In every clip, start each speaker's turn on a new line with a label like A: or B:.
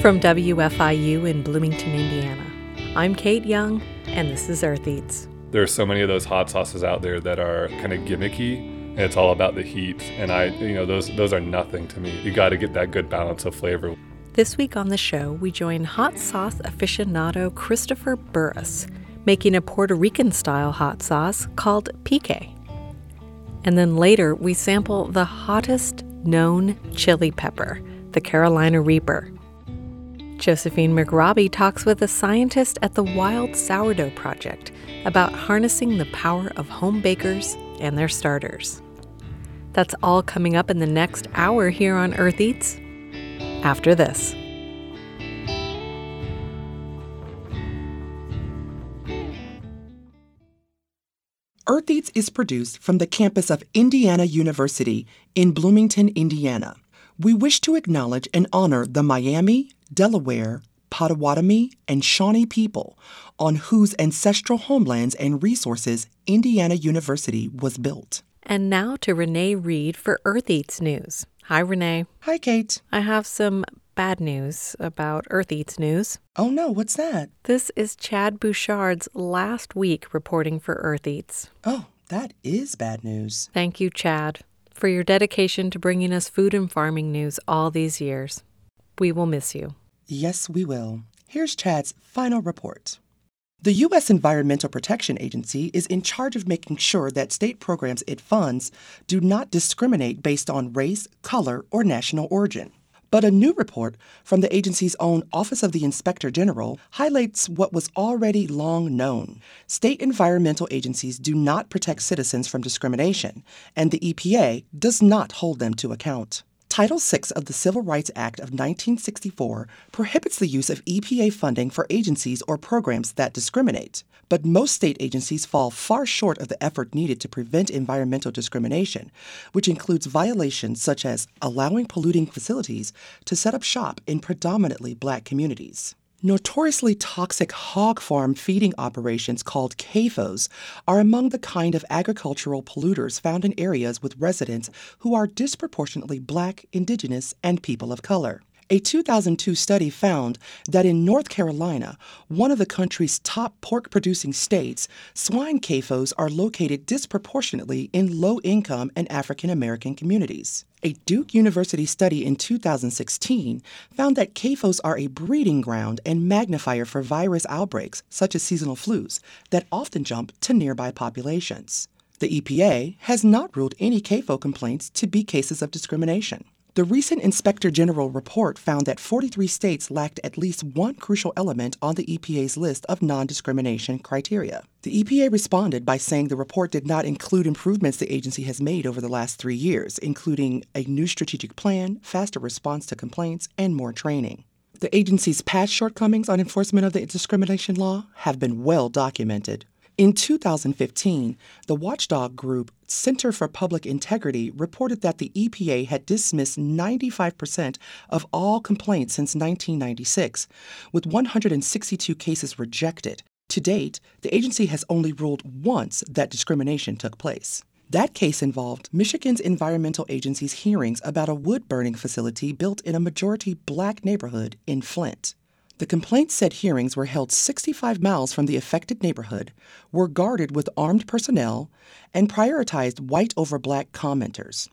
A: From WFIU in Bloomington, Indiana, I'm Kate Young, and this is Earth Eats.
B: There are so many of those hot sauces out there that are kind of gimmicky, and it's all about the heat. And I, you know, those those are nothing to me. You got to get that good balance of flavor.
A: This week on the show, we join hot sauce aficionado Christopher Burris making a Puerto Rican style hot sauce called pique. And then later, we sample the hottest known chili pepper, the Carolina Reaper. Josephine McRobbie talks with a scientist at the Wild Sourdough Project about harnessing the power of home bakers and their starters. That's all coming up in the next hour here on Earth Eats. After this.
C: Earth Eats is produced from the campus of Indiana University in Bloomington, Indiana. We wish to acknowledge and honor the Miami, Delaware, Potawatomi, and Shawnee people on whose ancestral homelands and resources Indiana University was built.
A: And now to Renee Reed for Earth Eats News. Hi, Renee.
C: Hi, Kate.
A: I have some bad news about Earth Eats News.
C: Oh no, what's that?
A: This is Chad Bouchard's last week reporting for Earth Eats.
C: Oh, that is bad news.
A: Thank you, Chad, for your dedication to bringing us food and farming news all these years. We will miss you.
C: Yes, we will. Here's Chad's final report. The U.S. Environmental Protection Agency is in charge of making sure that state programs it funds do not discriminate based on race, color, or national origin. But a new report from the agency's own Office of the Inspector General highlights what was already long known. State environmental agencies do not protect citizens from discrimination, and the EPA does not hold them to account. Title VI of the Civil Rights Act of 1964 prohibits the use of EPA funding for agencies or programs that discriminate, but most state agencies fall far short of the effort needed to prevent environmental discrimination, which includes violations such as allowing polluting facilities to set up shop in predominantly black communities. Notoriously toxic hog farm feeding operations called CAFOs are among the kind of agricultural polluters found in areas with residents who are disproportionately black, indigenous, and people of color. A 2002 study found that in North Carolina, one of the country's top pork producing states, swine CAFOs are located disproportionately in low income and African American communities. A Duke University study in 2016 found that CAFOs are a breeding ground and magnifier for virus outbreaks, such as seasonal flus, that often jump to nearby populations. The EPA has not ruled any CAFO complaints to be cases of discrimination. The recent Inspector General report found that 43 states lacked at least one crucial element on the EPA's list of non discrimination criteria. The EPA responded by saying the report did not include improvements the agency has made over the last three years, including a new strategic plan, faster response to complaints, and more training. The agency's past shortcomings on enforcement of the discrimination law have been well documented. In 2015, the watchdog group Center for Public Integrity reported that the EPA had dismissed 95% of all complaints since 1996, with 162 cases rejected. To date, the agency has only ruled once that discrimination took place. That case involved Michigan's Environmental Agency's hearings about a wood burning facility built in a majority black neighborhood in Flint. The complaint said hearings were held 65 miles from the affected neighborhood, were guarded with armed personnel, and prioritized white over black commenters.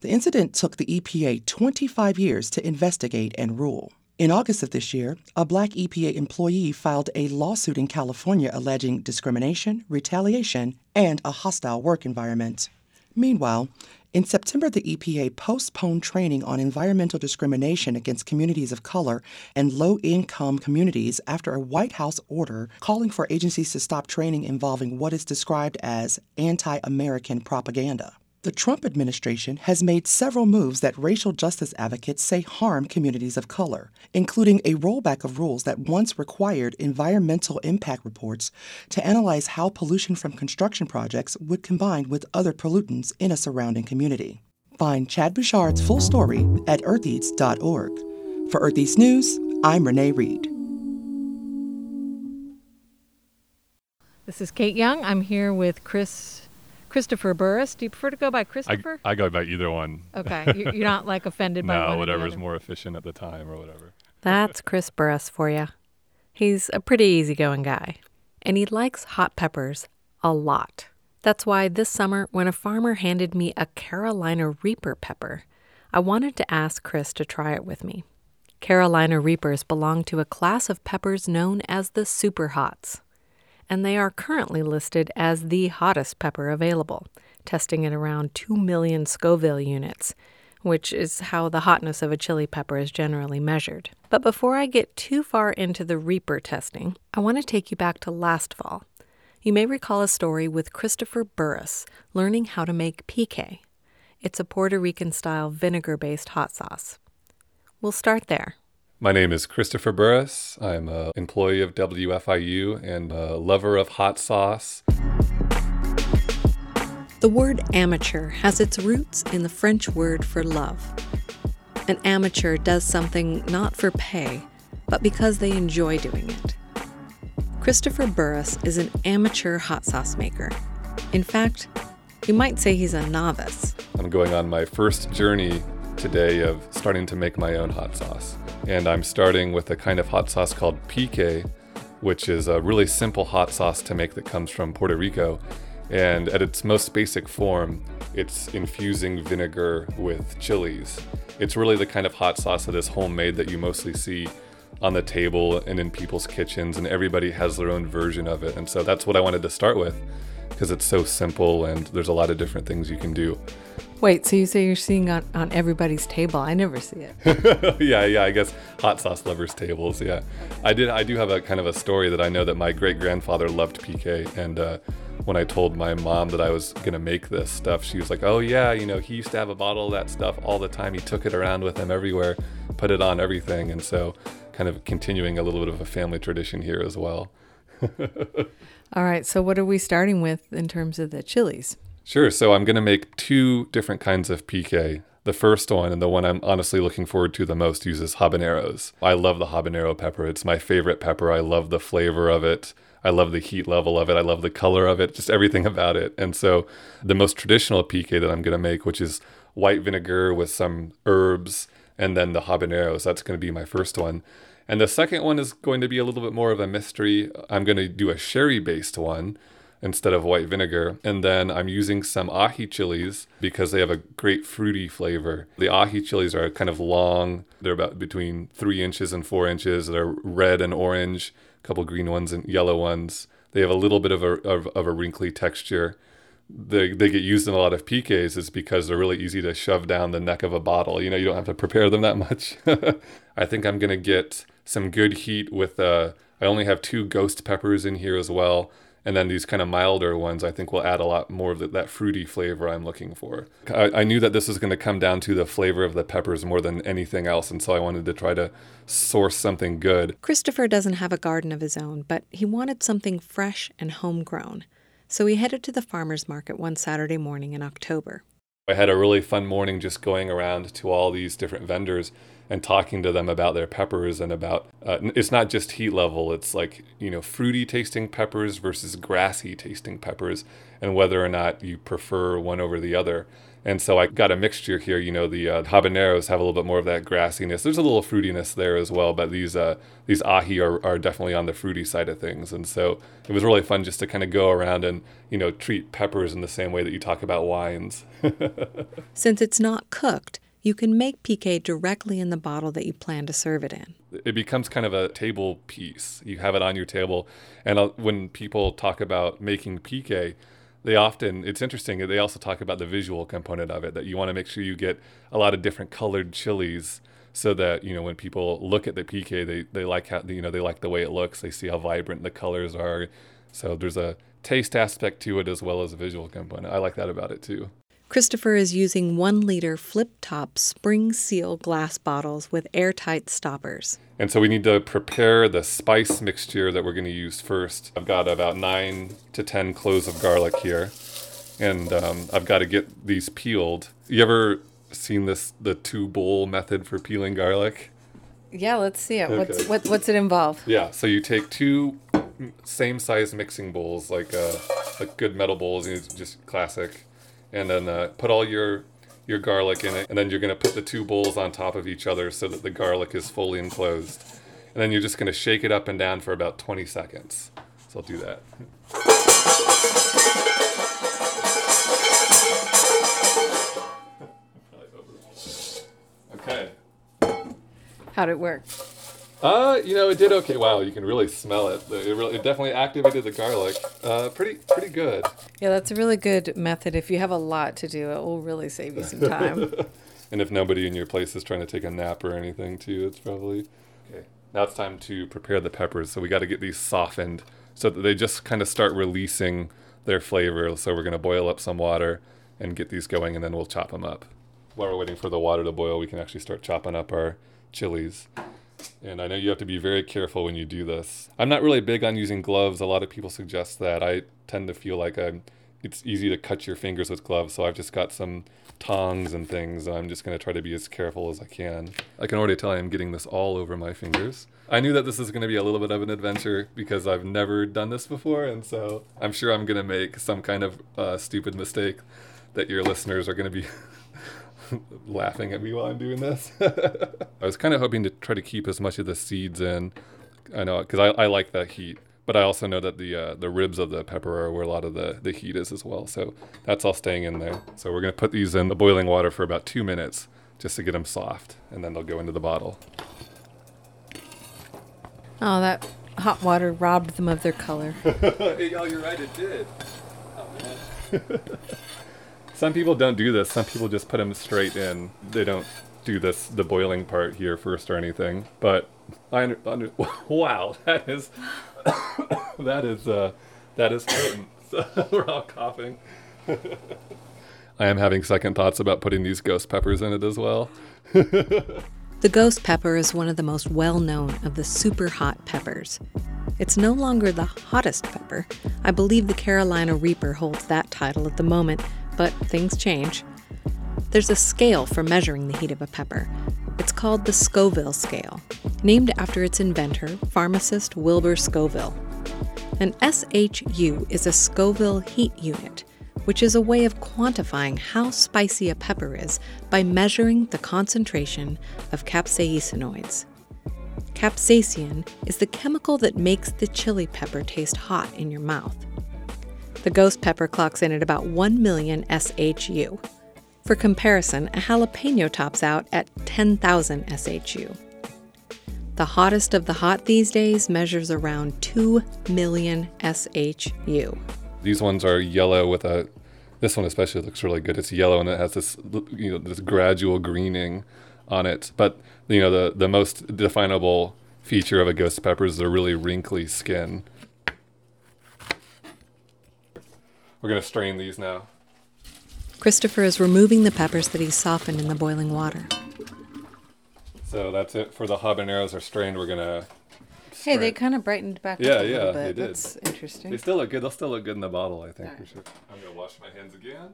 C: The incident took the EPA 25 years to investigate and rule. In August of this year, a black EPA employee filed a lawsuit in California alleging discrimination, retaliation, and a hostile work environment. Meanwhile, in September, the EPA postponed training on environmental discrimination against communities of color and low income communities after a White House order calling for agencies to stop training involving what is described as anti American propaganda. The Trump administration has made several moves that racial justice advocates say harm communities of color, including a rollback of rules that once required environmental impact reports to analyze how pollution from construction projects would combine with other pollutants in a surrounding community. Find Chad Bouchard's full story at eartheats.org. For Eartheats News, I'm Renee Reed.
A: This is Kate Young. I'm here with Chris Christopher Burris. Do you prefer to go by Christopher?
B: I, I go by either one.
A: Okay, you're not like offended by
B: no,
A: one
B: whatever's more efficient at the time or whatever.
A: That's Chris Burris for you. He's a pretty easygoing guy, and he likes hot peppers a lot. That's why this summer, when a farmer handed me a Carolina Reaper pepper, I wanted to ask Chris to try it with me. Carolina Reapers belong to a class of peppers known as the super hots, and they are currently listed as the hottest pepper available, testing at around 2 million Scoville units, which is how the hotness of a chili pepper is generally measured. But before I get too far into the Reaper testing, I want to take you back to last fall. You may recall a story with Christopher Burris learning how to make pique, it's a Puerto Rican style vinegar based hot sauce. We'll start there.
B: My name is Christopher Burris. I'm an employee of WFIU and a lover of hot sauce.
A: The word amateur has its roots in the French word for love. An amateur does something not for pay, but because they enjoy doing it. Christopher Burris is an amateur hot sauce maker. In fact, you might say he's a novice.
B: I'm going on my first journey today of starting to make my own hot sauce. And I'm starting with a kind of hot sauce called pique, which is a really simple hot sauce to make that comes from Puerto Rico. And at its most basic form, it's infusing vinegar with chilies. It's really the kind of hot sauce that is homemade that you mostly see on the table and in people's kitchens, and everybody has their own version of it. And so that's what I wanted to start with because it's so simple and there's a lot of different things you can do.
A: Wait, so you say you're seeing on, on everybody's table? I never see it.
B: yeah, yeah, I guess hot sauce lovers tables. Yeah, I did. I do have a kind of a story that I know that my great grandfather loved pique and uh, when I told my mom that I was gonna make this stuff, she was like, "Oh yeah, you know, he used to have a bottle of that stuff all the time. He took it around with him everywhere, put it on everything." And so, kind of continuing a little bit of a family tradition here as well.
A: All right. So, what are we starting with in terms of the chilies?
B: Sure. So, I'm going to make two different kinds of pique. The first one, and the one I'm honestly looking forward to the most, uses habaneros. I love the habanero pepper. It's my favorite pepper. I love the flavor of it. I love the heat level of it. I love the color of it, just everything about it. And so, the most traditional pique that I'm going to make, which is white vinegar with some herbs and then the habaneros, that's going to be my first one. And the second one is going to be a little bit more of a mystery. I'm going to do a sherry based one instead of white vinegar. And then I'm using some ají chilies because they have a great fruity flavor. The ají chilies are kind of long, they're about between three inches and four inches. They're red and orange, a couple green ones and yellow ones. They have a little bit of a, of, of a wrinkly texture they, they get used in a lot of piques is because they're really easy to shove down the neck of a bottle. You know, you don't have to prepare them that much. I think I'm going to get some good heat with, uh, I only have two ghost peppers in here as well. And then these kind of milder ones, I think will add a lot more of the, that fruity flavor I'm looking for. I, I knew that this was going to come down to the flavor of the peppers more than anything else. And so I wanted to try to source something good.
A: Christopher doesn't have a garden of his own, but he wanted something fresh and homegrown. So he headed to the farmer's market one Saturday morning in October.
B: I had a really fun morning just going around to all these different vendors and talking to them about their peppers and about uh, it's not just heat level it's like you know fruity tasting peppers versus grassy tasting peppers and whether or not you prefer one over the other and so I got a mixture here. You know, the uh, habaneros have a little bit more of that grassiness. There's a little fruitiness there as well, but these uh, these ají are, are definitely on the fruity side of things. And so it was really fun just to kind of go around and you know treat peppers in the same way that you talk about wines.
A: Since it's not cooked, you can make pique directly in the bottle that you plan to serve it in.
B: It becomes kind of a table piece. You have it on your table, and uh, when people talk about making pique they often it's interesting they also talk about the visual component of it that you want to make sure you get a lot of different colored chilies so that you know when people look at the pique they they like how you know they like the way it looks. They see how vibrant the colors are. So there's a taste aspect to it as well as a visual component. I like that about it too
A: Christopher is using one liter flip top spring seal glass bottles with airtight stoppers.
B: And so we need to prepare the spice mixture that we're going to use first. I've got about nine to 10 cloves of garlic here. And um, I've got to get these peeled. You ever seen this, the two bowl method for peeling garlic?
A: Yeah, let's see it. Okay. What's, what, what's it involve?
B: Yeah, so you take two same size mixing bowls, like uh, like good metal bowls, it's just classic and then uh, put all your your garlic in it, and then you're going to put the two bowls on top of each other so that the garlic is fully enclosed. And then you're just going to shake it up and down for about 20 seconds. So I'll do that. Okay.
A: How'd it work?
B: Uh, you know, it did okay. Wow, you can really smell it. It really, it definitely activated the garlic. Uh, pretty, pretty good.
A: Yeah, that's a really good method. If you have a lot to do, it will really save you some time.
B: And if nobody in your place is trying to take a nap or anything, too, it's probably okay. Now it's time to prepare the peppers. So we got to get these softened so that they just kind of start releasing their flavor. So we're gonna boil up some water and get these going, and then we'll chop them up. While we're waiting for the water to boil, we can actually start chopping up our chilies. And I know you have to be very careful when you do this. I'm not really big on using gloves. A lot of people suggest that. I tend to feel like I'm it's easy to cut your fingers with gloves, so I've just got some tongs and things, and I'm just going to try to be as careful as I can. I can already tell I'm getting this all over my fingers. I knew that this is going to be a little bit of an adventure because I've never done this before, and so I'm sure I'm going to make some kind of uh, stupid mistake that your listeners are going to be laughing at me while I'm doing this. I was kind of hoping to try to keep as much of the seeds in. I know because I, I like that heat, but I also know that the uh, the ribs of the pepper are where a lot of the, the heat is as well. So that's all staying in there. So we're gonna put these in the boiling water for about two minutes just to get them soft, and then they'll go into the bottle.
A: oh, that hot water robbed them of their color.
B: hey, oh, you're right, it did. Oh man. Some people don't do this. Some people just put them straight in. They don't do this the boiling part here first or anything. But I under, under wow, that is that is uh, that is potent. We're all coughing. I am having second thoughts about putting these ghost peppers in it as well.
A: The ghost pepper is one of the most well known of the super hot peppers. It's no longer the hottest pepper. I believe the Carolina Reaper holds that title at the moment, but things change. There's a scale for measuring the heat of a pepper. It's called the Scoville scale, named after its inventor, pharmacist Wilbur Scoville. An SHU is a Scoville heat unit, which is a way of quantifying how spicy a pepper is by measuring the concentration of capsaicinoids. Capsaicin is the chemical that makes the chili pepper taste hot in your mouth. The ghost pepper clocks in at about 1 million SHU. For comparison, a jalapeno tops out at 10,000 SHU. The hottest of the hot these days measures around 2 million SHU.
B: These ones are yellow with a. This one especially looks really good. It's yellow and it has this you know this gradual greening on it. But you know the the most definable feature of a ghost pepper is the really wrinkly skin. We're gonna strain these now.
A: Christopher is removing the peppers that he softened in the boiling water.
B: So that's it for the habaneros are strained. We're gonna.
A: Hey, they kind of brightened back
B: Yeah,
A: up a
B: yeah,
A: little
B: they did.
A: That's interesting.
B: They still look good. They'll still look good in the bottle, I think. For sure. I'm gonna wash my hands again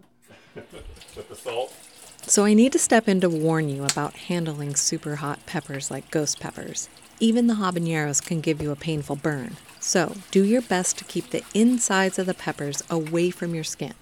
B: with the salt.
A: So I need to step in to warn you about handling super hot peppers like ghost peppers. Even the habaneros can give you a painful burn. So do your best to keep the insides of the peppers away from your skin.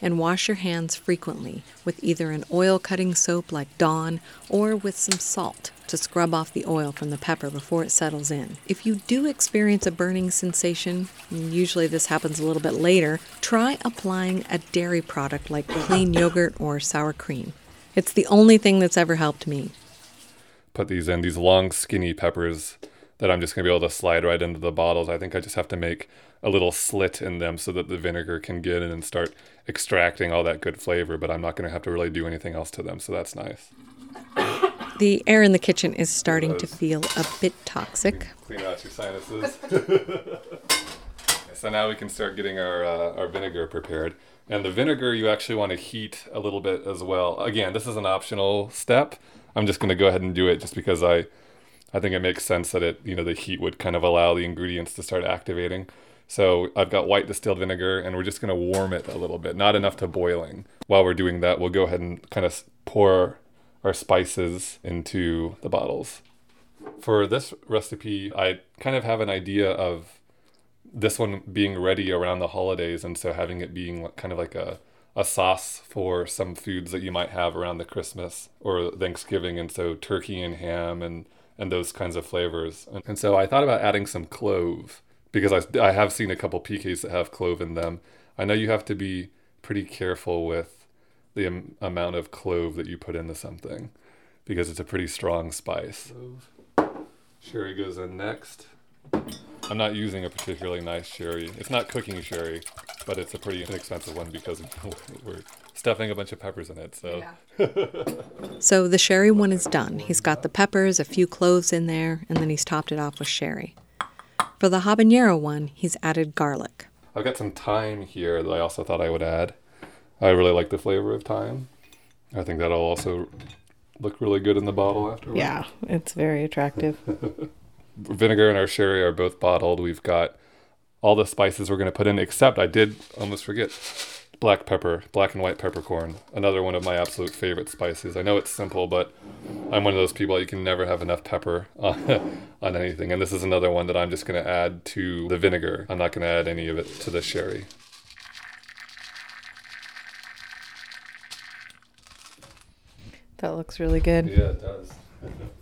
A: And wash your hands frequently with either an oil cutting soap like Dawn or with some salt to scrub off the oil from the pepper before it settles in. If you do experience a burning sensation, usually this happens a little bit later, try applying a dairy product like plain yogurt or sour cream. It's the only thing that's ever helped me.
B: Put these in these long, skinny peppers that I'm just gonna be able to slide right into the bottles. I think I just have to make a little slit in them so that the vinegar can get in and start extracting all that good flavor. But I'm not gonna have to really do anything else to them, so that's nice.
A: The air in the kitchen is starting to feel a bit toxic.
B: Clean out your sinuses. so now we can start getting our uh, our vinegar prepared. And the vinegar you actually want to heat a little bit as well. Again, this is an optional step. I'm just going to go ahead and do it just because I I think it makes sense that it you know the heat would kind of allow the ingredients to start activating. So I've got white distilled vinegar, and we're just going to warm it a little bit, not enough to boiling. While we're doing that, we'll go ahead and kind of pour our spices into the bottles. For this recipe, I kind of have an idea of this one being ready around the holidays, and so having it being kind of like a, a sauce for some foods that you might have around the Christmas or Thanksgiving, and so turkey and ham and and those kinds of flavors. And, and so I thought about adding some clove because I I have seen a couple piques that have clove in them. I know you have to be pretty careful with the am- amount of clove that you put into something because it's a pretty strong spice. Sherry goes in next. I'm not using a particularly nice sherry. It's not cooking sherry, but it's a pretty inexpensive one because we're stuffing a bunch of peppers in it. So,
A: So the sherry one is done. He's got the peppers, a few cloves in there, and then he's topped it off with sherry. For the habanero one, he's added garlic.
B: I've got some thyme here that I also thought I would add. I really like the flavor of thyme. I think that'll also look really good in the bottle afterwards.
A: Yeah, it's very attractive.
B: vinegar and our sherry are both bottled. We've got all the spices we're going to put in, except I did almost forget black pepper, black and white peppercorn, another one of my absolute favorite spices. I know it's simple, but I'm one of those people you can never have enough pepper on, on anything. And this is another one that I'm just going to add to the vinegar. I'm not going to add any of it to the sherry.
A: That looks really good.
B: Yeah, it does.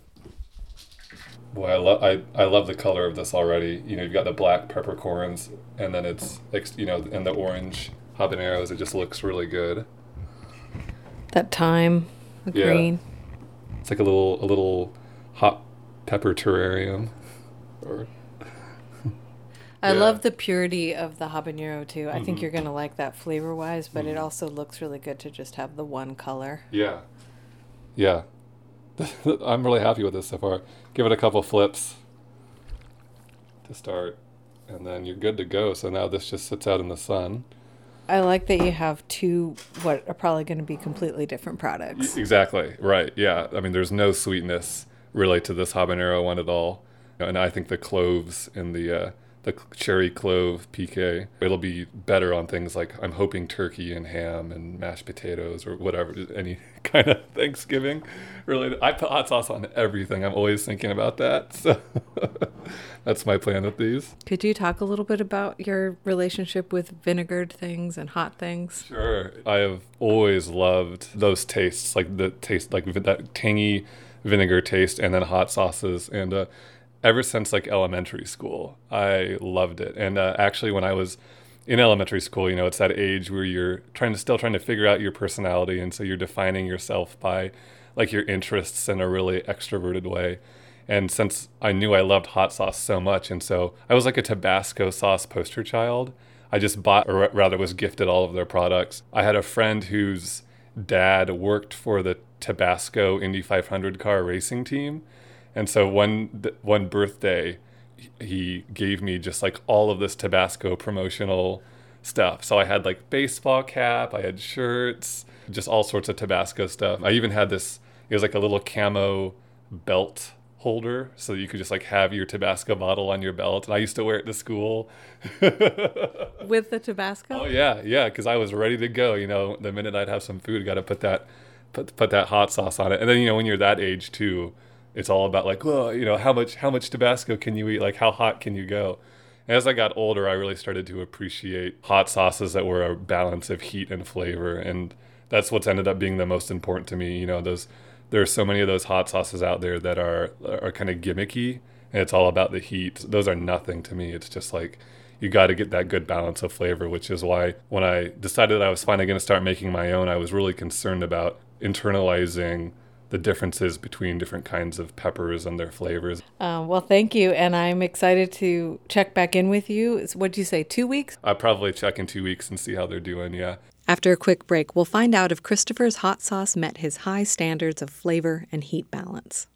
B: Boy, I love I, I love the color of this already. You know, you've got the black peppercorns, and then it's you know, and the orange habaneros. It just looks really good.
A: That thyme, the
B: Yeah.
A: green.
B: It's like a little a little hot pepper terrarium. Or
A: I
B: Yeah.
A: love the purity of the habanero too. I think
B: Mhm.
A: you're gonna like that flavor wise, but it
B: Mhm.
A: also looks really good to just have the one color.
B: yeah, yeah. I'm really happy with this so far. Give it a couple flips to start, and then you're good to go. So now this just sits out in the sun.
A: I like that you have two what are probably going to be completely different products.
B: Exactly. Right. Yeah. I mean, there's no sweetness really to this habanero one at all. And I think the cloves in the uh, the sherry clove pique, it'll be better on things like I'm hoping turkey and ham and mashed potatoes or whatever, any kind of Thanksgiving related. I put hot sauce on everything. I'm always thinking about that. So that's my plan with these.
A: Could you talk a little bit about your relationship with vinegared things and hot things?
B: Sure. I have always loved those tastes, like the taste, like that tangy vinegar taste, and then hot sauces. And uh, ever since like elementary school, I loved it. And uh, actually, when I was in elementary school, you know, it's that age where you're trying to still trying to figure out your personality, and so you're defining yourself by like your interests in a really extroverted way. And since I knew I loved hot sauce so much, and so I was like a Tabasco sauce poster child. I just bought, or rather was gifted all of their products. I had a friend whose dad worked for the Tabasco Indy 500 car racing team. And so one one birthday, he gave me just like all of this Tabasco promotional stuff. So I had like baseball cap, I had shirts, just all sorts of Tabasco stuff. I even had this. It was like a little camo belt holder, so you could just like have your Tabasco bottle on your belt. And I used to wear it to school.
A: With the Tabasco?
B: Oh yeah, yeah, because I was ready to go. You know, the minute I'd have some food, got to put that, put put that hot sauce on it. And then you know, when you're that age too, it's all about like, well, you know, how much how much Tabasco can you eat? Like, how hot can you go? As I got older, I really started to appreciate hot sauces that were a balance of heat and flavor, and that's what's ended up being the most important to me. You know, those there are so many of those hot sauces out there that are are kind of gimmicky, and it's all about the heat. Those are nothing to me. It's just like you got to get that good balance of flavor, which is why when I decided I was finally going to start making my own, I was really concerned about internalizing the differences between different kinds of peppers and their flavors.
A: Um, well, thank you. And I'm excited to check back in with you. What'd you say, two weeks?
B: I'll probably check in two weeks and see how they're doing. Yeah.
A: After a quick break, we'll find out if Christopher's hot sauce met his high standards of flavor and heat balance.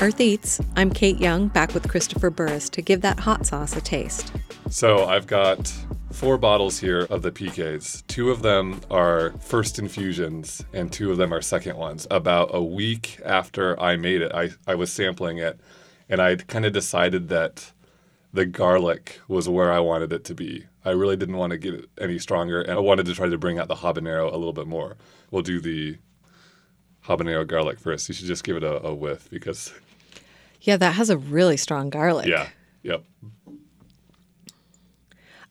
A: Earth Eats, I'm Kate Young, back with Christopher Burris to give that hot sauce a taste.
B: So I've got four bottles here of the piques. Two of them are first infusions, and two of them are second ones. About a week after I made it, I, I was sampling it, and I'd kind of decided that the garlic was where I wanted it to be. I really didn't want to get it any stronger, and I wanted to try to bring out the habanero a little bit more. We'll do the habanero garlic first. You should just give it a, a whiff because,
A: Yeah, that has a really strong garlic.
B: yeah, yep.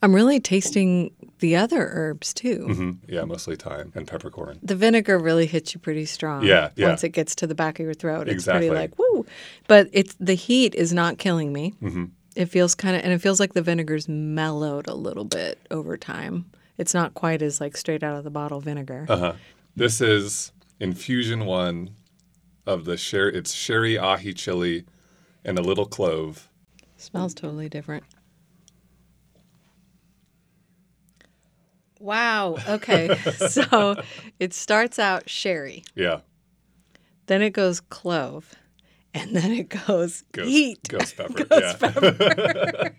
A: I'm really tasting the other herbs too.
B: hmm Yeah, mostly thyme and peppercorn.
A: The vinegar really hits you pretty strong.
B: Yeah, yeah.
A: Once it gets to the back of your throat, it's
B: Exactly.
A: pretty like woo. But it's the heat is not killing me.
B: Mm-hmm.
A: It feels kind of, and it feels like the vinegar's mellowed a little bit over time. It's not quite as like straight out of the bottle vinegar.
B: Uh huh. This is infusion one of the sherry. It's sherry ají chili and a little clove.
A: Smells totally different. Wow. Okay. so it starts out sherry,
B: Yeah,
A: then it goes clove, and then it goes
B: ghost,
A: heat.
B: ghost pepper.
A: Ghost
B: yeah.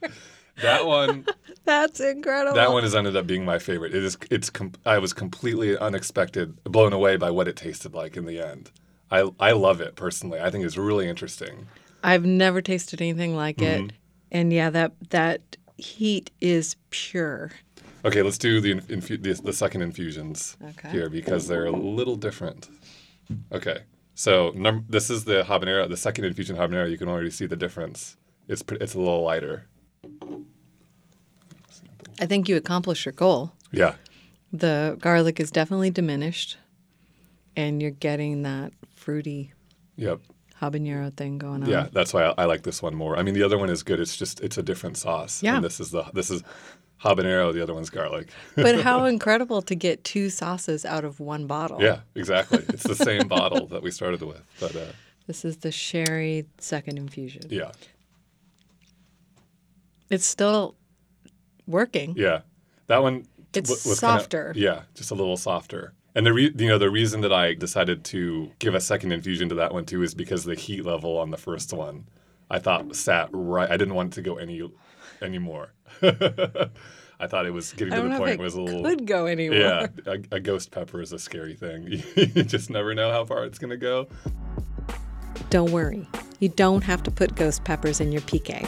B: that one.
A: That's incredible.
B: That one has ended up being my favorite. It is. It's. Com- I was completely unexpected, blown away by what it tasted like in the end. I I love it personally. I think it's really interesting.
A: I've never tasted anything like
B: Mm-hmm.
A: it. And yeah, that that heat is pure.
B: Okay, let's do the infu- the, the second infusions
A: Okay.
B: here because they're a little different. Okay, so num- this is the habanero, the second infusion habanero. You can already see the difference. It's it's a little lighter.
A: I think you accomplished your goal.
B: Yeah,
A: The garlic is definitely diminished, and you're getting that fruity
B: yep,
A: habanero thing going on.
B: yeah. That's why I, I like this one more. I mean, the other one is good. It's just it's a different sauce.
A: Yeah.
B: And this is the this is habanero. The other one's garlic.
A: But how incredible to get two sauces out of one bottle.
B: Yeah, exactly. It's the same bottle that we started with, but uh,
A: This is the sherry second infusion.
B: yeah,
A: It's still working.
B: yeah. That one
A: It's
B: w- was kinda-
A: softer.
B: yeah, just a little softer. And the re- you know the reason that I decided to give a second infusion to that one too is because the heat level on the first one I thought sat right. I didn't want it to go any anymore. I thought it was getting to the point where it
A: it
B: was a little.
A: could go anywhere.
B: Yeah, a, a ghost pepper is a scary thing. you just never know how far it's gonna go.
A: Don't worry. You don't have to put ghost peppers in your pique.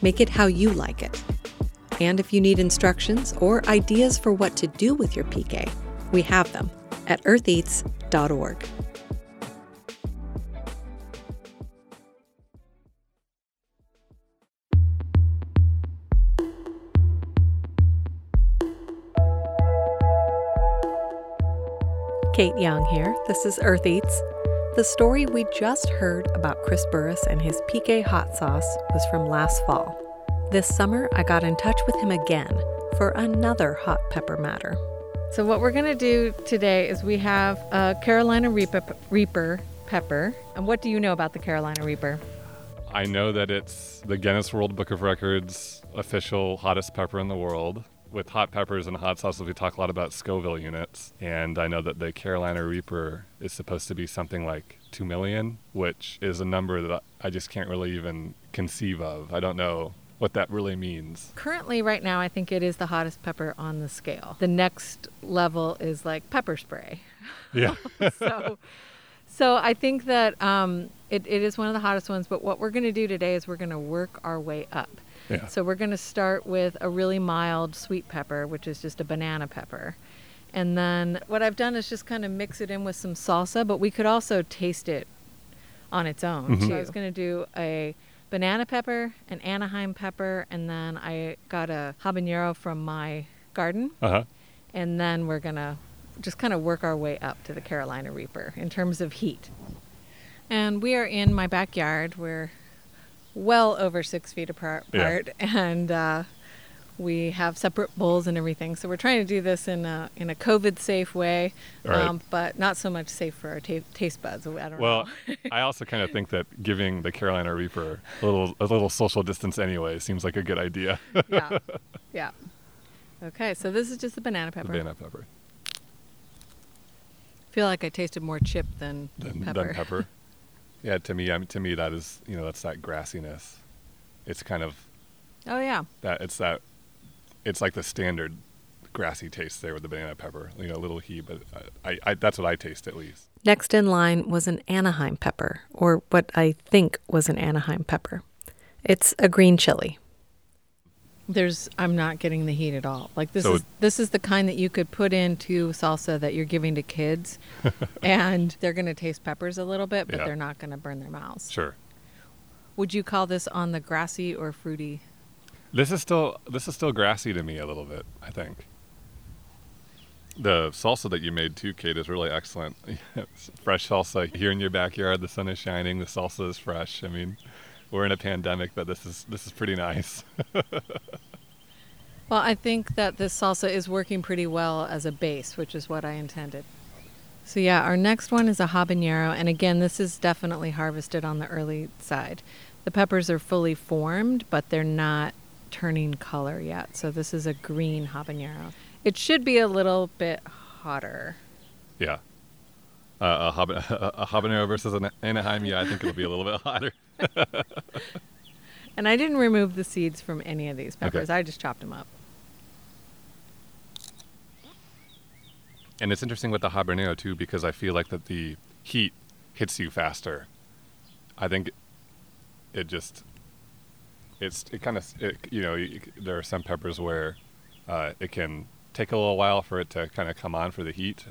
A: Make it how you like it. And if you need instructions or ideas for what to do with your pique, we have them at eartheats.org. Kate Young here. This is Earth Eats. The story we just heard about Chris Burris and his pique hot sauce was from last fall. This summer, I got in touch with him again for another hot pepper matter. So, what we're going to do today is we have a Carolina Reaper, Reaper pepper. And what do you know about the Carolina Reaper?
B: I know that it's the Guinness World Book of Records official hottest pepper in the world. With hot peppers and hot sauces, we talk a lot about Scoville units. And I know that the Carolina Reaper is supposed to be something like 2 million, which is a number that I just can't really even conceive of. I don't know what that really means.
A: Currently, right now, I think it is the hottest pepper on the scale. The next level is like pepper spray.
B: Yeah.
A: so, so I think that um, it, it is one of the hottest ones. But what we're going to do today is we're going to work our way up.
B: Yeah.
A: So we're going to start with a really mild sweet pepper, which is just a banana pepper. And then what I've done is just kind of mix it in with some salsa, but we could also taste it on its own too. I was going to do a banana pepper, an Anaheim pepper, and then I got a habanero from my garden.
B: Uh huh.
A: And then we're going to just kind of work our way up to the Carolina Reaper in terms of heat. And we are in my backyard. We're well over six feet apart,
B: Yeah.
A: and uh, we have separate bowls and everything. So we're trying to do this in a in a COVID safe way,
B: Right.
A: um, but not so much safe for our ta- taste buds. I don't
B: Well. I also kind of think that giving the Carolina Reaper a little a little social distance anyway seems like a good idea.
A: yeah, yeah. Okay, so this is just the banana
B: the
A: pepper.
B: banana pepper.
A: I feel like I tasted more chip than
B: than
A: pepper.
B: than pepper. Yeah, to me, I mean, to me, that is you know that's that grassiness. It's kind of
A: Oh yeah.
B: that. It's that. It's like the standard grassy taste there with the banana pepper. You know, a little heat, but I, I, I that's what I taste at least.
A: Next in line was an Anaheim pepper, or what I think was an Anaheim pepper. It's a green chili. There's I'm not getting the heat at all. Like this
B: So
A: is this is the kind that you could put into salsa that you're giving to kids and they're going to taste peppers a little bit, but
B: Yeah.
A: they're not going to burn their mouths.
B: Sure.
A: Would you call this on the grassy or fruity?
B: This is still this is still grassy to me a little bit. I think. The salsa that you made too, Kate, is really excellent. Fresh salsa here in your backyard. The sun is shining. The salsa is fresh. I mean, we're in a pandemic, but this is this is pretty nice.
A: Well, I think that this salsa is working pretty well as a base, which is what I intended. So yeah, our next one is a habanero, and again, this is definitely harvested on the early side. The peppers are fully formed, but they're not turning color yet. So this is a green habanero. It should be a little bit hotter.
B: yeah. Uh, a, haban- a habanero versus an Anaheim. Yeah, I think it'll be a little bit hotter.
A: And I didn't remove the seeds from any of these peppers. I just chopped them up.
B: And it's interesting with the habanero too, because I feel like that the heat hits you faster. I think it just it's it kind of it, you know you, there are some peppers where uh, it can take a little while for it to kind of come on for the heat.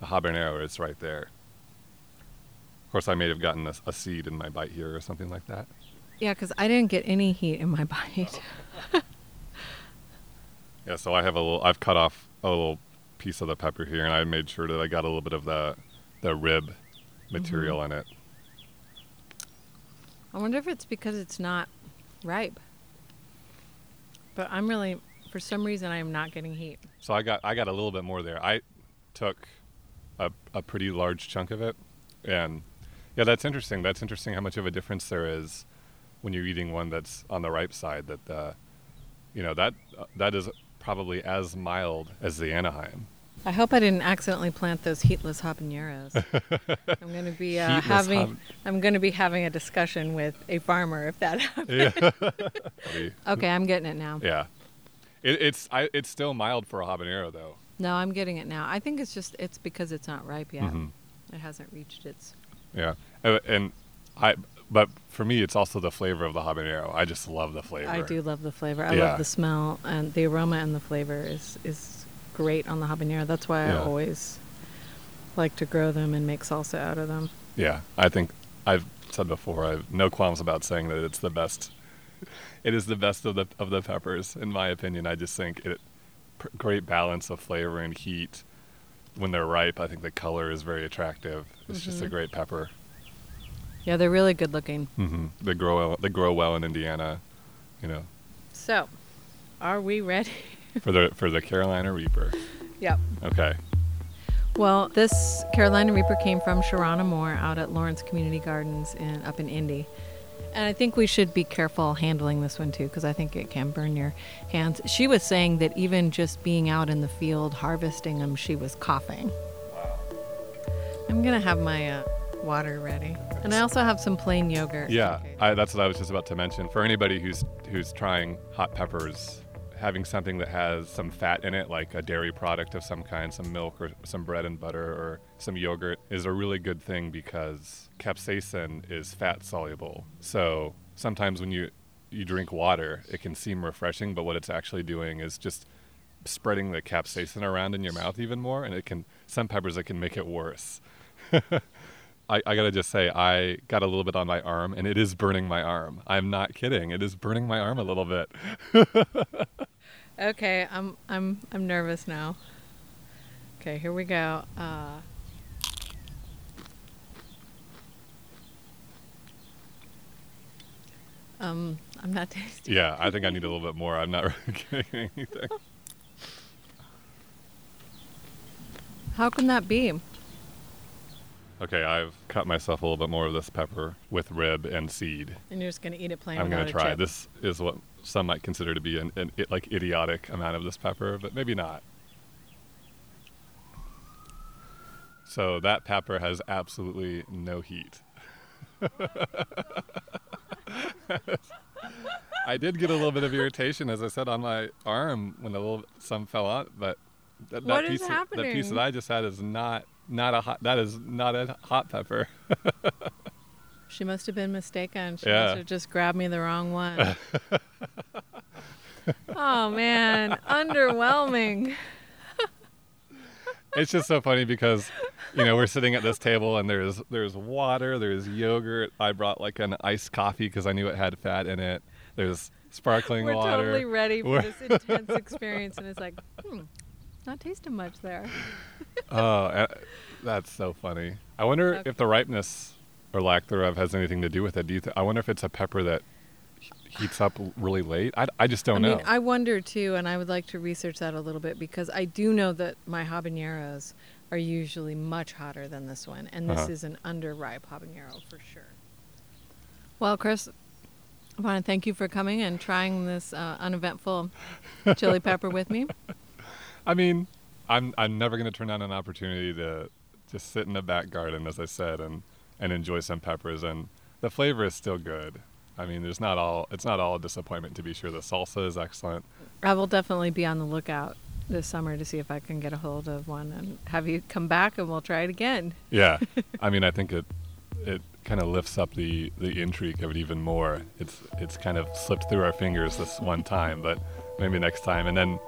B: The habanero is right there. Of course, I may have gotten a, a seed in my bite here or something like that.
A: Yeah, because I didn't get any heat in my bite.
B: Yeah, so I have a little. I've cut off a little piece of the pepper here, and I made sure that I got a little bit of the the rib material in it.
A: I wonder if it's because it's not ripe. But I'm really, for some reason, I am not getting heat.
B: So I got I got a little bit more there. I took a a pretty large chunk of it, and yeah, that's interesting. That's interesting how much of a difference there is when you're eating one that's on the ripe side. That the, you know that uh, that is probably as mild as the Anaheim.
A: I hope I didn't accidentally plant those heatless habaneros. I'm going to be uh, having
B: hab-
A: I'm going to be having a discussion with a farmer if that happens.
B: Yeah.
A: Okay, I'm getting it now.
B: yeah. It, it's I, it's still mild for a habanero though.
A: No, I'm getting it now. I think it's just it's because it's not ripe yet.
B: Mhm.
A: It hasn't reached its
B: Yeah, Uh, and I. But for me, it's also the flavor of the habanero. I just love the flavor.
A: I do love the flavor. I
B: Yeah.
A: love the smell and the aroma and the flavor is is great on the habanero. That's why
B: Yeah.
A: I always like to grow them and make salsa out of them.
B: Yeah, I think I've said before. I have no qualms about saying that it's the best. It is the best of the of the peppers, in my opinion. I just think it great balance of flavor and heat. When they're ripe, I think the color is very attractive. It's just a
A: Mhm.
B: great pepper.
A: Yeah, they're really good looking.
B: hmm They grow well, they grow well in Indiana, you know,
A: So, are we ready?
B: For the for the Carolina Reaper.
A: yep.
B: Okay.
A: Well, this Carolina Reaper came from Sharana Moore out at Lawrence Community Gardens in up in Indy. And I think we should be careful handling this one too because I think it can burn your hands. She was saying that even just being out in the field harvesting them, she was coughing. Wow. I'm going to have my uh, water ready. And I also have some plain yogurt.
B: Yeah,
A: Okay.
B: I, that's what I was just about to mention. For anybody who's who's trying hot peppers, having something that has some fat in it, like a dairy product of some kind, some milk or some bread and butter or some yogurt, is a really good thing because capsaicin is fat soluble. So sometimes when you you drink water, it can seem refreshing, but what it's actually doing is just spreading the capsaicin around in your mouth even more, and it can some peppers it can make it worse. I, I gotta just say, I got a little bit on my arm, and it is burning my arm. I'm not kidding. It is burning my arm a little bit.
A: Okay, I'm I'm I'm nervous now. Okay, here we go. Uh, um, I'm not tasting.
B: Yeah, I think I need a little bit more. I'm not really getting anything.
A: How can that be?
B: Okay, I've cut myself a little bit more of this pepper with rib and seed.
A: And you're just gonna eat it plain
B: I'm gonna try. This is what some might consider to be an, an like idiotic amount of this pepper, but maybe not. So that pepper has absolutely no heat. I did get a little bit of irritation, as I said, on my arm when a little some fell out, but that, that piece, of, that piece that I just had is not not a hot. That is not a hot pepper.
A: She must have been mistaken. She
B: Yeah.
A: must have just grabbed me the wrong one. oh man, underwhelming.
B: it's just so funny because you know we're sitting at this table and there's there's water, there's yogurt. I brought like an iced coffee because I knew it had fat in it. There's sparkling
A: we're
B: water.
A: We're totally ready for we're this intense experience, and it's like, hmm, not tasting much there.
B: oh, uh, that's so funny. I wonder okay. if the ripeness or lack thereof has anything to do with it. Do you th- I wonder if it's a pepper that heats up really late. I, I just don't
A: I
B: know.
A: Mean, I wonder too, and I would like to research that a little bit because I do know that my habaneros are usually much hotter than this one, and this uh-huh. is an underripe habanero for sure. Well, Chris, I want to thank you for coming and trying this uh, uneventful chili pepper with me.
B: I mean, I'm I'm never going to turn down an opportunity to just sit in the back garden, as I said, and and enjoy some peppers. And the flavor is still good. I mean, there's not all it's not all a disappointment to be sure. The salsa is excellent.
A: I will definitely be on the lookout this summer to see if I can get a hold of one and have you come back and we'll try it again.
B: Yeah, I mean, I think it it kind of lifts up the the intrigue of it even more. It's it's kind of slipped through our fingers this one time, but maybe next time, and then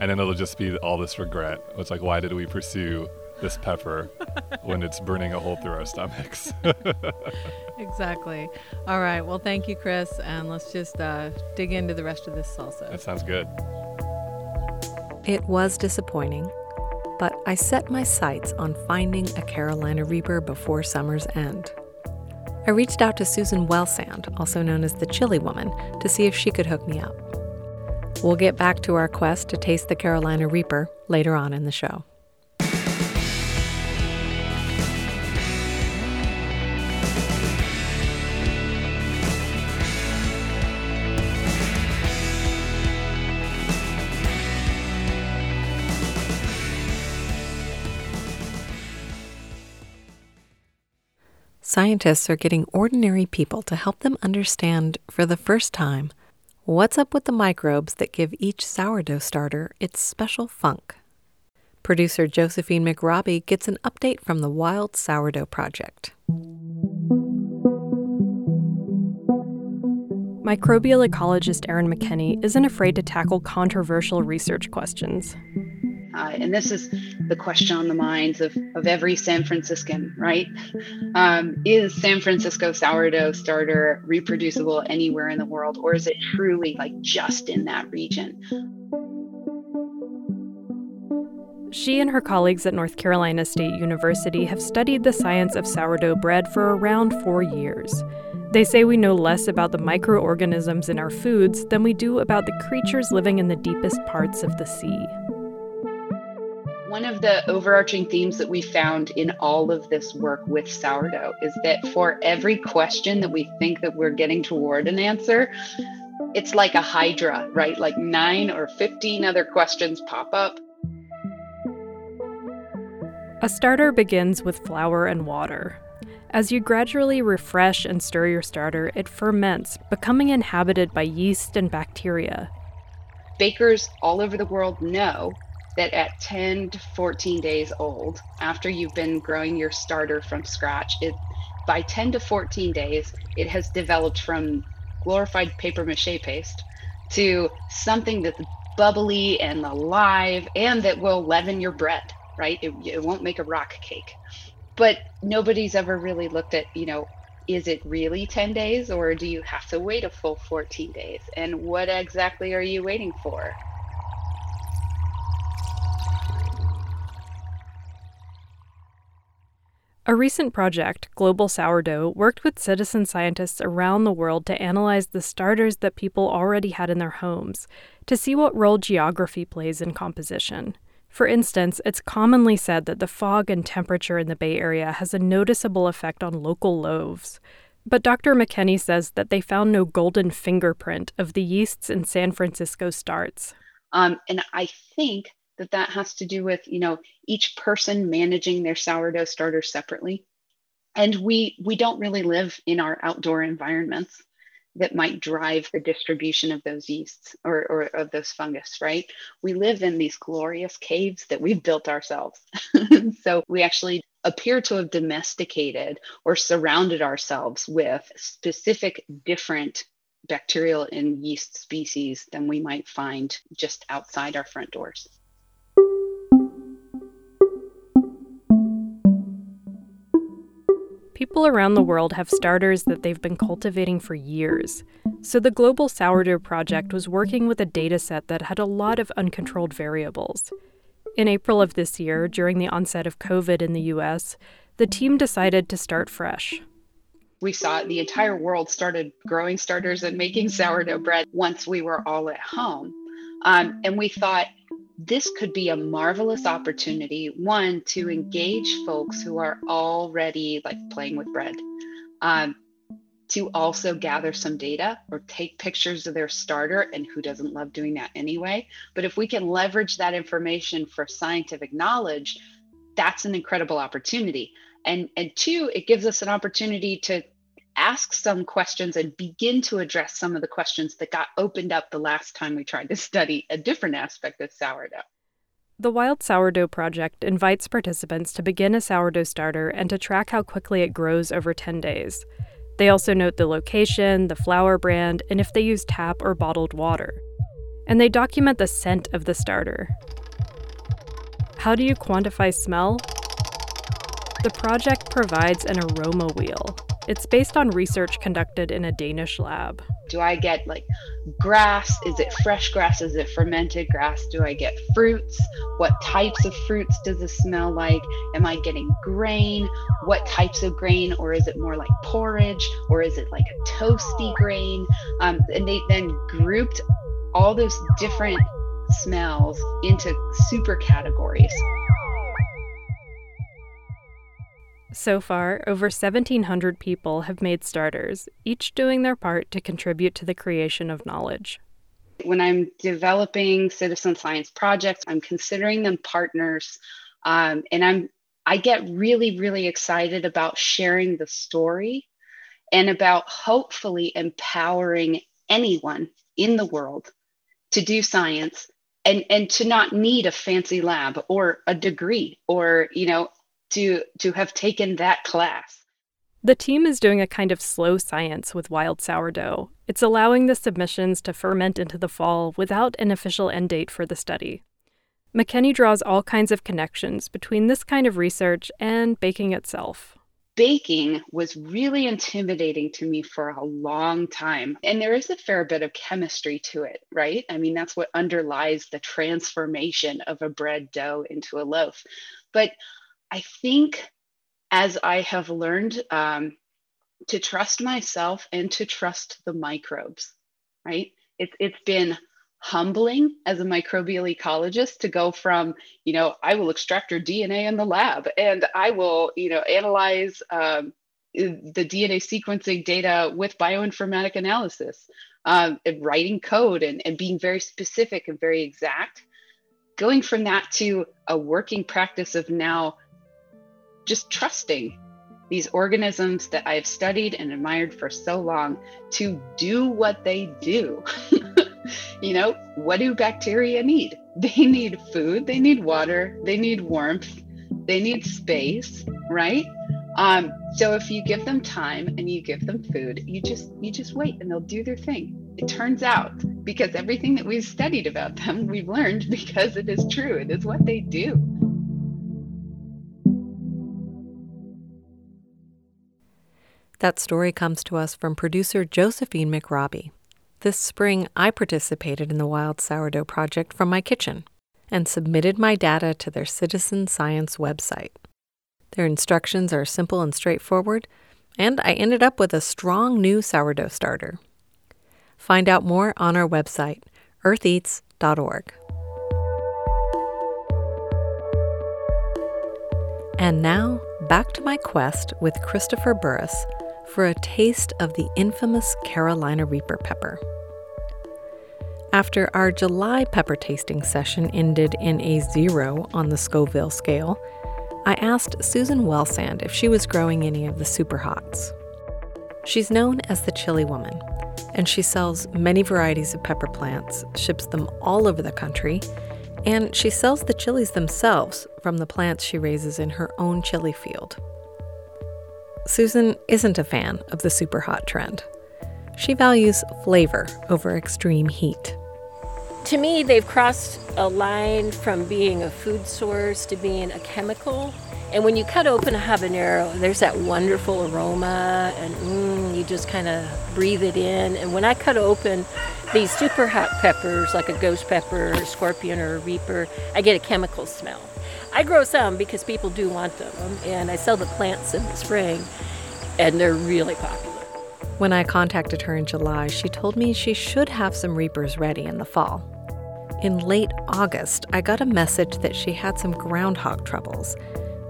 B: and then it'll just be all this regret. It's like, why did we pursue this pepper when it's burning a hole through our stomachs?
A: exactly. All right. Well, thank you, Chris, and let's just uh, dig into the rest of this salsa.
B: That sounds good.
A: It was disappointing, but I set my sights on finding a Carolina Reaper before summer's end. I reached out to Susan Wellsand, also known as the Chili Woman, to see if she could hook me up. We'll get back to our quest to taste the Carolina Reaper later on in the show. Scientists are getting ordinary people to help them understand, for the first time, what's up with the microbes that give each sourdough starter its special funk. Producer Josephine McRobbie gets an update from the Wild Sourdough Project.
D: Microbial ecologist Erin McKenney isn't afraid to tackle controversial research questions.
E: Uh, and this is the question on the minds of, of every San Franciscan, right? Um, is San Francisco sourdough starter reproducible anywhere in the world, or is it truly like just in that region?
D: She and her colleagues at North Carolina State University have studied the science of sourdough bread for around four years. They say we know less about the microorganisms in our foods than we do about the creatures living in the deepest parts of the sea.
E: One of the overarching themes that we found in all of this work with sourdough is that for every question that we think that we're getting toward an answer, it's like a hydra, right? Like 9 or 15 other questions pop up.
D: A starter begins with flour and water. As you gradually refresh and stir your starter, it ferments, becoming inhabited by yeast and bacteria.
E: Bakers all over the world know that at 10 to 14 days old, after you've been growing your starter from scratch, it by 10 to 14 days, it has developed from glorified paper mache paste to something that's bubbly and alive and that will leaven your bread, right? It, it won't make a rock cake. But nobody's ever really looked at, you know, is it really 10 days or do you have to wait a full 14 days? And what exactly are you waiting for?
D: A recent project, Global Sourdough, worked with citizen scientists around the world to analyze the starters that people already had in their homes to see what role geography plays in composition. For instance, it's commonly said that the fog and temperature in the Bay Area has a noticeable effect on local loaves. But Dr. McKenney says that they found no golden fingerprint of the yeasts in San Francisco starts.
E: Um, and I think that that has to do with you know each person managing their sourdough starter separately. And we we don't really live in our outdoor environments that might drive the distribution of those yeasts or, or of those fungus right? We live in these glorious caves that we've built ourselves. So we actually appear to have domesticated or surrounded ourselves with specific different bacterial and yeast species than we might find just outside our front doors.
D: People around the world have starters that they've been cultivating for years. So the Global Sourdough Project was working with a data set that had a lot of uncontrolled variables. In April of this year, during the onset of COVID in the US, the team decided to start fresh.
E: We saw the entire world started growing starters and making sourdough bread once we were all at home. Um, and we thought, this could be a marvelous opportunity one to engage folks who are already like playing with bread. Um, to also gather some data or take pictures of their starter and who doesn't love doing that anyway. But if we can leverage that information for scientific knowledge that's an incredible opportunity. And and two it gives us an opportunity to ask some questions and begin to address some of the questions that got opened up the last time we tried to study a different aspect of sourdough.
D: The Wild Sourdough Project invites participants to begin a sourdough starter and to track how quickly it grows over 10 days. They also note the location, the flour brand, and if they use tap or bottled water. And they document the scent of the starter. How do you quantify smell? The project provides an aroma wheel, it's based on research conducted in a Danish lab.
E: Do I get like grass? Is it fresh grass? Is it fermented grass? Do I get fruits? What types of fruits does it smell like? Am I getting grain? What types of grain? Or is it more like porridge? Or is it like a toasty grain? Um, and they then grouped all those different smells into super categories.
D: So far, over 1,700 people have made starters, each doing their part to contribute to the creation of knowledge.
E: When I'm developing citizen science projects, I'm considering them partners, um, and I'm I get really, really excited about sharing the story and about hopefully empowering anyone in the world to do science and and to not need a fancy lab or a degree or you know to to have taken that class.
D: The team is doing a kind of slow science with wild sourdough. It's allowing the submissions to ferment into the fall without an official end date for the study. McKenney draws all kinds of connections between this kind of research and baking itself.
E: Baking was really intimidating to me for a long time. And there is a fair bit of chemistry to it, right? I mean, that's what underlies the transformation of a bread dough into a loaf. But I think as I have learned um, to trust myself and to trust the microbes, right? It's it's been humbling as a microbial ecologist to go from, you know, I will extract your DNA in the lab and I will, you know, analyze um, the DNA sequencing data with bioinformatic analysis, um, and writing code and, and being very specific and very exact. Going from that to a working practice of now just trusting these organisms that I've studied and admired for so long to do what they do. you know, what do bacteria need? They need food, they need water, they need warmth, they need space, right? Um, so if you give them time and you give them food, you just you just wait and they'll do their thing. It turns out because everything that we've studied about them, we've learned because it is true. It is what they do.
A: That story comes to us from producer Josephine McRobbie. This spring, I participated in the Wild Sourdough Project from my kitchen and submitted my data to their citizen science website. Their instructions are simple and straightforward, and I ended up with a strong new sourdough starter. Find out more on our website, eartheats.org. And now, back to my quest with Christopher Burris for a taste of the infamous Carolina Reaper pepper. After our July pepper tasting session ended in a zero on the Scoville scale, I asked Susan Wellsand if she was growing any of the super hots. She's known as the Chili Woman, and she sells many varieties of pepper plants, ships them all over the country, and she sells the chilies themselves from the plants she raises in her own chili field. Susan isn't a fan of the super hot trend. She values flavor over extreme heat.
F: To me, they've crossed a line from being a food source to being a chemical. And when you cut open a habanero, there's that wonderful aroma, and mm, you just kind of breathe it in. And when I cut open these super hot peppers, like a ghost pepper, or scorpion, or a reaper, I get a chemical smell. I grow some because people do want them, and I sell the plants in the spring, and they're really popular.
A: When I contacted her in July, she told me she should have some reapers ready in the fall. In late August, I got a message that she had some groundhog troubles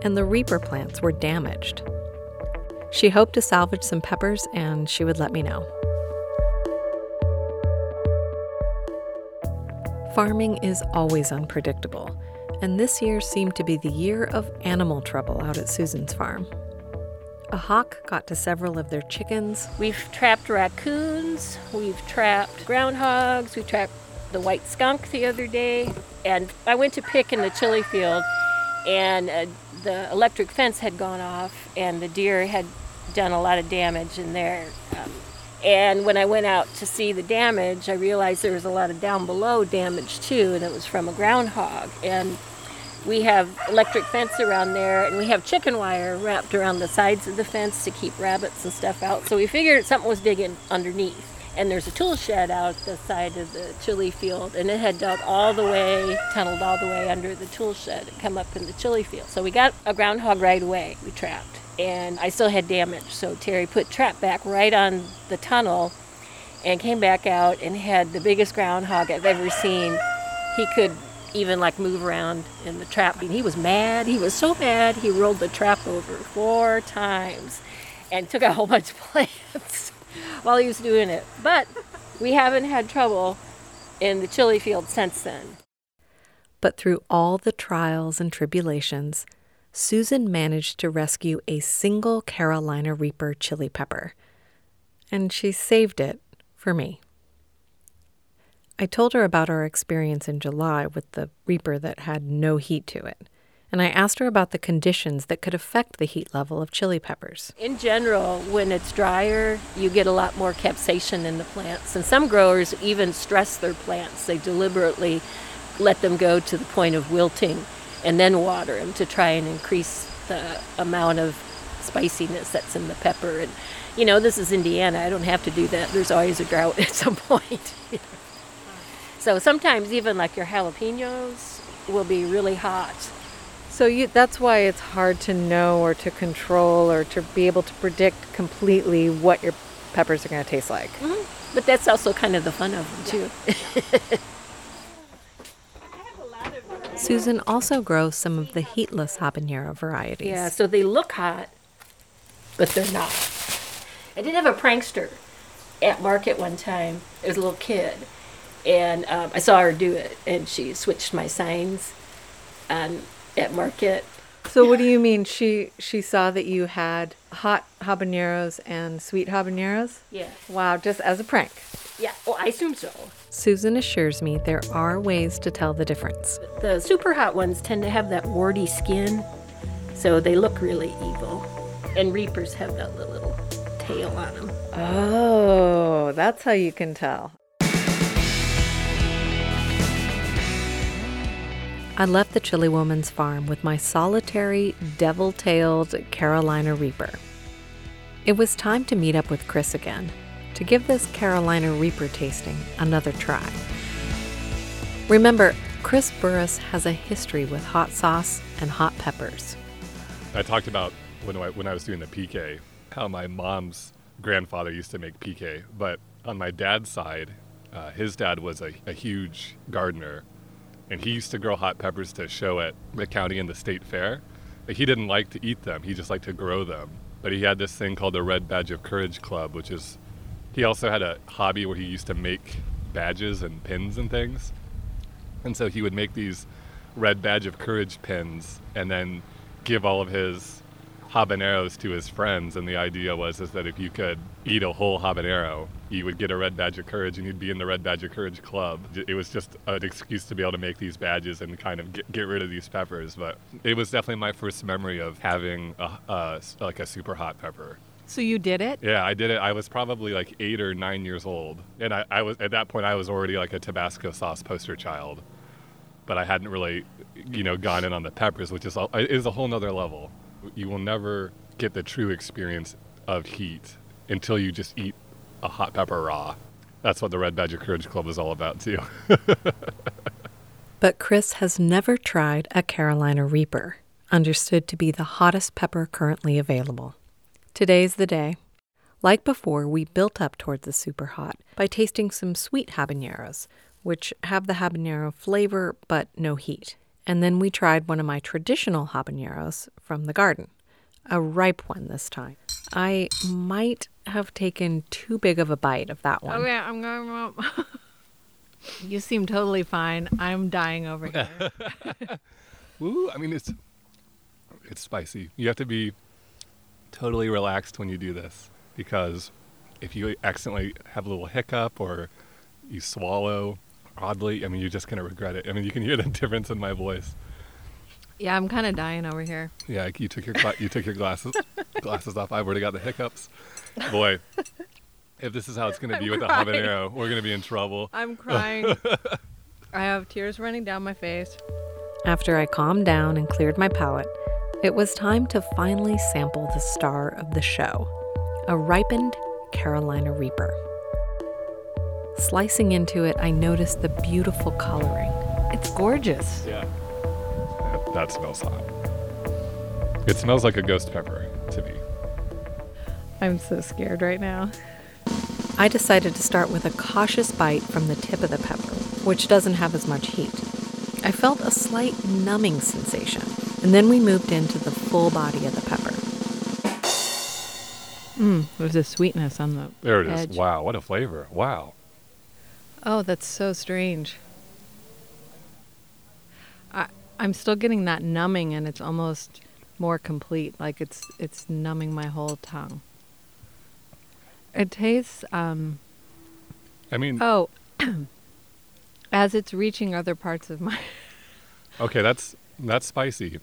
A: and the reaper plants were damaged. She hoped to salvage some peppers and she would let me know. Farming is always unpredictable, and this year seemed to be the year of animal trouble out at Susan's farm. A hawk got to several of their chickens.
F: We've trapped raccoons, we've trapped groundhogs, we trapped the white skunk the other day, and I went to pick in the chili field, and uh, the electric fence had gone off, and the deer had done a lot of damage in there. Um, and when I went out to see the damage, I realized there was a lot of down below damage too, and it was from a groundhog. And we have electric fence around there, and we have chicken wire wrapped around the sides of the fence to keep rabbits and stuff out. So we figured something was digging underneath. And there's a tool shed out the side of the chili field, and it had dug all the way, tunneled all the way under the tool shed and come up in the chili field. So we got a groundhog right away. We trapped and I still had damage. So Terry put trap back right on the tunnel and came back out and had the biggest groundhog I've ever seen. He could even like move around in the trap. And he was mad. He was so mad he rolled the trap over four times and took a whole bunch of plants while he was doing it. But we haven't had trouble in the chili field since then.
A: But through all the trials and tribulations, Susan managed to rescue a single Carolina Reaper chili pepper, and she saved it for me. I told her about our experience in July with the Reaper that had no heat to it, and I asked her about the conditions that could affect the heat level of chili peppers.
F: In general, when it's drier, you get a lot more capsaicin in the plants, and some growers even stress their plants. They deliberately let them go to the point of wilting and then water them to try and increase the amount of spiciness that's in the pepper. And you know, this is Indiana. I don't have to do that. There's always a drought at some point. so sometimes even like your jalapenos will be really hot.
A: So you, that's why it's hard to know or to control or to be able to predict completely what your peppers are going to taste like.
F: Mm-hmm. But that's also kind of the fun of them too.
A: Susan also grows some of the heatless habanero varieties.
F: Yeah, so they look hot, but they're not. I did have a prankster at market one time as a little kid, and um, I saw her do it, and she switched my signs on at market.
A: So what do you mean? She she saw that you had hot habaneros and sweet habaneros.
F: Yeah.
A: Wow, just as a prank.
F: Yeah. Well, I assume so.
A: Susan assures me there are ways to tell the difference.
F: The super hot ones tend to have that warty skin, so they look really evil. And reapers have that little tail on them.
A: Oh, that's how you can tell. I left the Chili Woman's farm with my solitary, devil tailed Carolina Reaper. It was time to meet up with Chris again to give this Carolina Reaper tasting another try. Remember, Chris Burris has a history with hot sauce and hot peppers.
B: I talked about when I, when I was doing the pique how my mom's grandfather used to make pique, but on my dad's side, uh, his dad was a, a huge gardener, and he used to grow hot peppers to show at the county and the state fair. He didn't like to eat them; he just liked to grow them. But he had this thing called the Red Badge of Courage Club, which is he also had a hobby where he used to make badges and pins and things. And so he would make these red badge of courage pins and then give all of his habaneros to his friends. And the idea was is that if you could eat a whole habanero you would get a red badge of courage and you'd be in the red badge of courage club. It was just an excuse to be able to make these badges and kind of get, get rid of these peppers. But it was definitely my first memory of having a, a, like a super hot pepper
A: So you did it?
B: Yeah, I did it. I was probably like eight or nine years old, and I, I was at that point I was already like a Tabasco sauce poster child, but I hadn't really, you know, gone in on the peppers, which is a, is a whole nother level. You will never get the true experience of heat until you just eat a hot pepper raw. That's what the Red Badge of Courage Club is all about too.
A: but Chris has never tried a Carolina Reaper, understood to be the hottest pepper currently available. Today's the day. Like before, we built up towards the super hot by tasting some sweet habaneros, which have the habanero flavor but no heat. And then we tried one of my traditional habaneros from the garden, a ripe one this time. I might have taken too big of a bite of that one.
G: Oh, okay, I'm going. you seem totally fine. I'm dying over here.
B: Woo! I mean, it's it's spicy. You have to be totally relaxed when you do this because if you accidentally have a little hiccup or you swallow oddly, I mean, you're just going to regret it. I mean, you can hear the difference in my voice.
G: Yeah, I'm kind of dying over here.
B: Yeah, you took your gla- you took your glasses glasses off. I've already got the hiccups. Boy, if this is how it's going to be with
G: crying.
B: the habanero, we're going to be in trouble.
G: I'm crying. I have tears running down my face.
A: After I calmed down and cleared my palate, it was time to finally sample the star of the show a ripened Carolina Reaper. Slicing into it, I noticed the beautiful coloring. It's gorgeous.
B: Yeah. That, that smells hot. It smells like a ghost pepper to me.
G: I'm so scared right now.
A: I decided to start with a cautious bite from the tip of the pepper, which doesn't have as much heat. I felt a slight numbing sensation, and then we moved into the full body of the pepper.
G: Mmm, there's a sweetness on the
B: There it is.
G: edge.
B: Wow, what a flavor. Wow.
G: Oh, that's so strange. I I'm still getting that numbing and it's almost more complete, like it's it's numbing my whole tongue. It tastes um
B: I mean,
G: oh as it's reaching other parts of my
B: okay, that's that's spicy.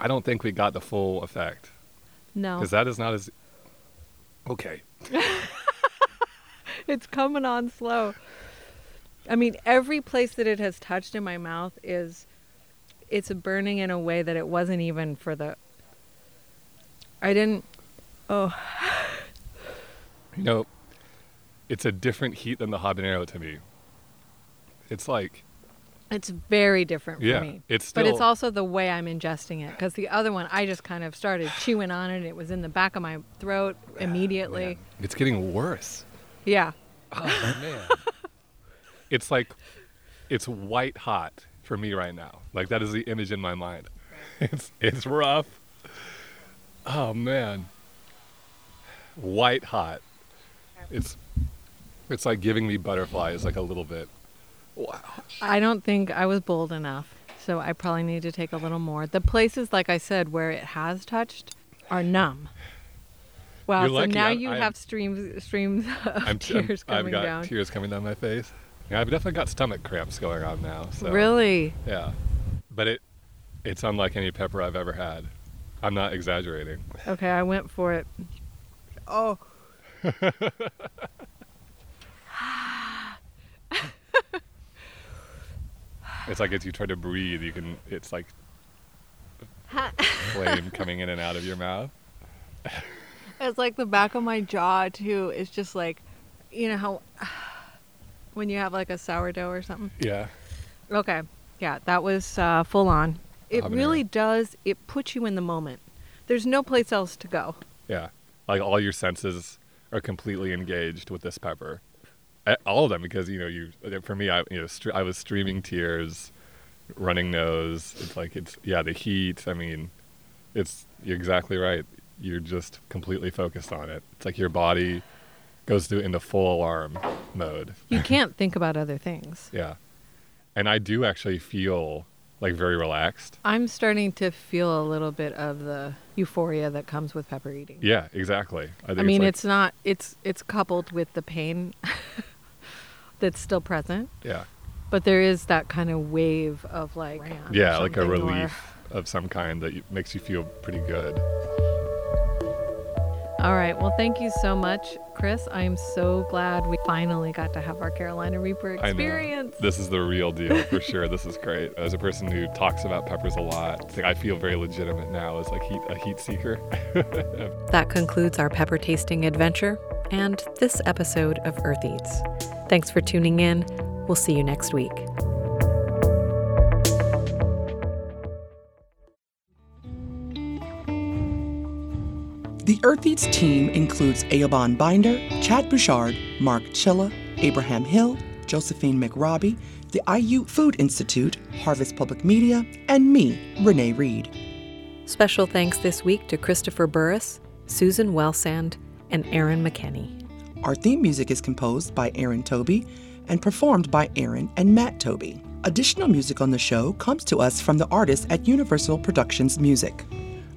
B: I don't think we got the full effect
G: No.
B: because that is not as okay.
G: it's coming on slow. I mean, every place that it has touched in my mouth is it's burning in a way that it wasn't even for the I didn't oh
B: You know, it's a different heat than the habanero to me. It's like
G: it's very different for
B: Yeah,
G: me.
B: it's
G: but it's also the way I'm ingesting it because the other one I just kind of started chewing on it and it was in the back of my throat ah, immediately.
B: man, it's getting worse.
G: Yeah.
B: Oh man. it's like it's white hot for me right now. Like that is the image in my mind. It's it's rough. Oh man. White hot. It's it's like giving me butterflies like a little bit. Wow.
G: I don't think I was bold enough. So I probably need to take a little more. The places, like I said, where it has touched are numb. Wow,
B: You're
G: so
B: lucky.
G: now
B: I'm-
G: you
B: I'm-
G: have streams streams of
B: I'm,
G: tears
B: I'm, I've
G: coming
B: got
G: down.
B: tears coming down my face. Yeah, I've definitely got stomach cramps going on now. So
G: Really?
B: Yeah. But it it's unlike any pepper I've ever had. I'm not exaggerating.
G: Okay, I went for it. Oh.
B: It's like as you try to breathe, you can. It's like flame coming in and out of your mouth.
G: It's like the back of my jaw too. It's just like, you know how when you have like a sourdough or something.
B: Yeah.
G: Okay, yeah, that was uh, full on. It
B: Habanero.
G: really does. It puts you in the moment. There's no place else to go.
B: Yeah. Like all your senses are completely engaged with this pepper. All of them, because you know, you. Uh, for me, I you know, stre- I was streaming tears, running nose. It's like it's yeah, the heat. I mean, it's you're exactly right. You're just completely focused on it. It's like your body goes through into full alarm mode.
G: You can't think about other things.
B: Yeah. And I do actually feel like very relaxed.
G: I'm starting to feel a little bit of the euphoria that comes with pepper eating.
B: Yeah, exactly. I, think
G: I mean,
B: like-
G: it's not. It's it's coupled with the pain that's still present,
B: yeah,
G: but there is that kind of wave of like
B: yeah, like a
G: something, or-
B: relief of some kind that makes you feel pretty good.
G: All All right. Well, thank you so much, Chris. I'm so glad we finally got to have our Carolina Reaper
B: I know.
G: experience.
B: This is the real deal for sure. This is great. As a person who talks about peppers a lot, it's like I feel very legitimate now as like heat, a heat seeker.
A: That concludes our pepper tasting adventure and this episode of Earth Eats. Thanks for tuning in. We'll see you next week.
C: The Earth Eats team includes Eoban Binder, Chad Bouchard, Mark Chilla, Abraham Hill, Josephine McRobbie, the IU Food Institute, Harvest Public Media, and me, Renee Reed.
A: Special thanks this week to Christopher Burris, Susan Wellsand, and Erin McKenney.
C: Our theme music is composed by Aaron Toby and performed by Aaron and Matt Toby. Additional music on the show comes to us from the artists at Universal Productions Music.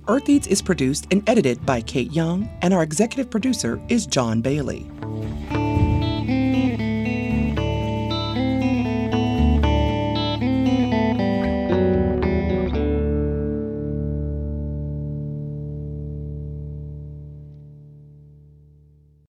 C: Earth Eats is produced and edited by Kate Young, and our executive producer is John Bailey.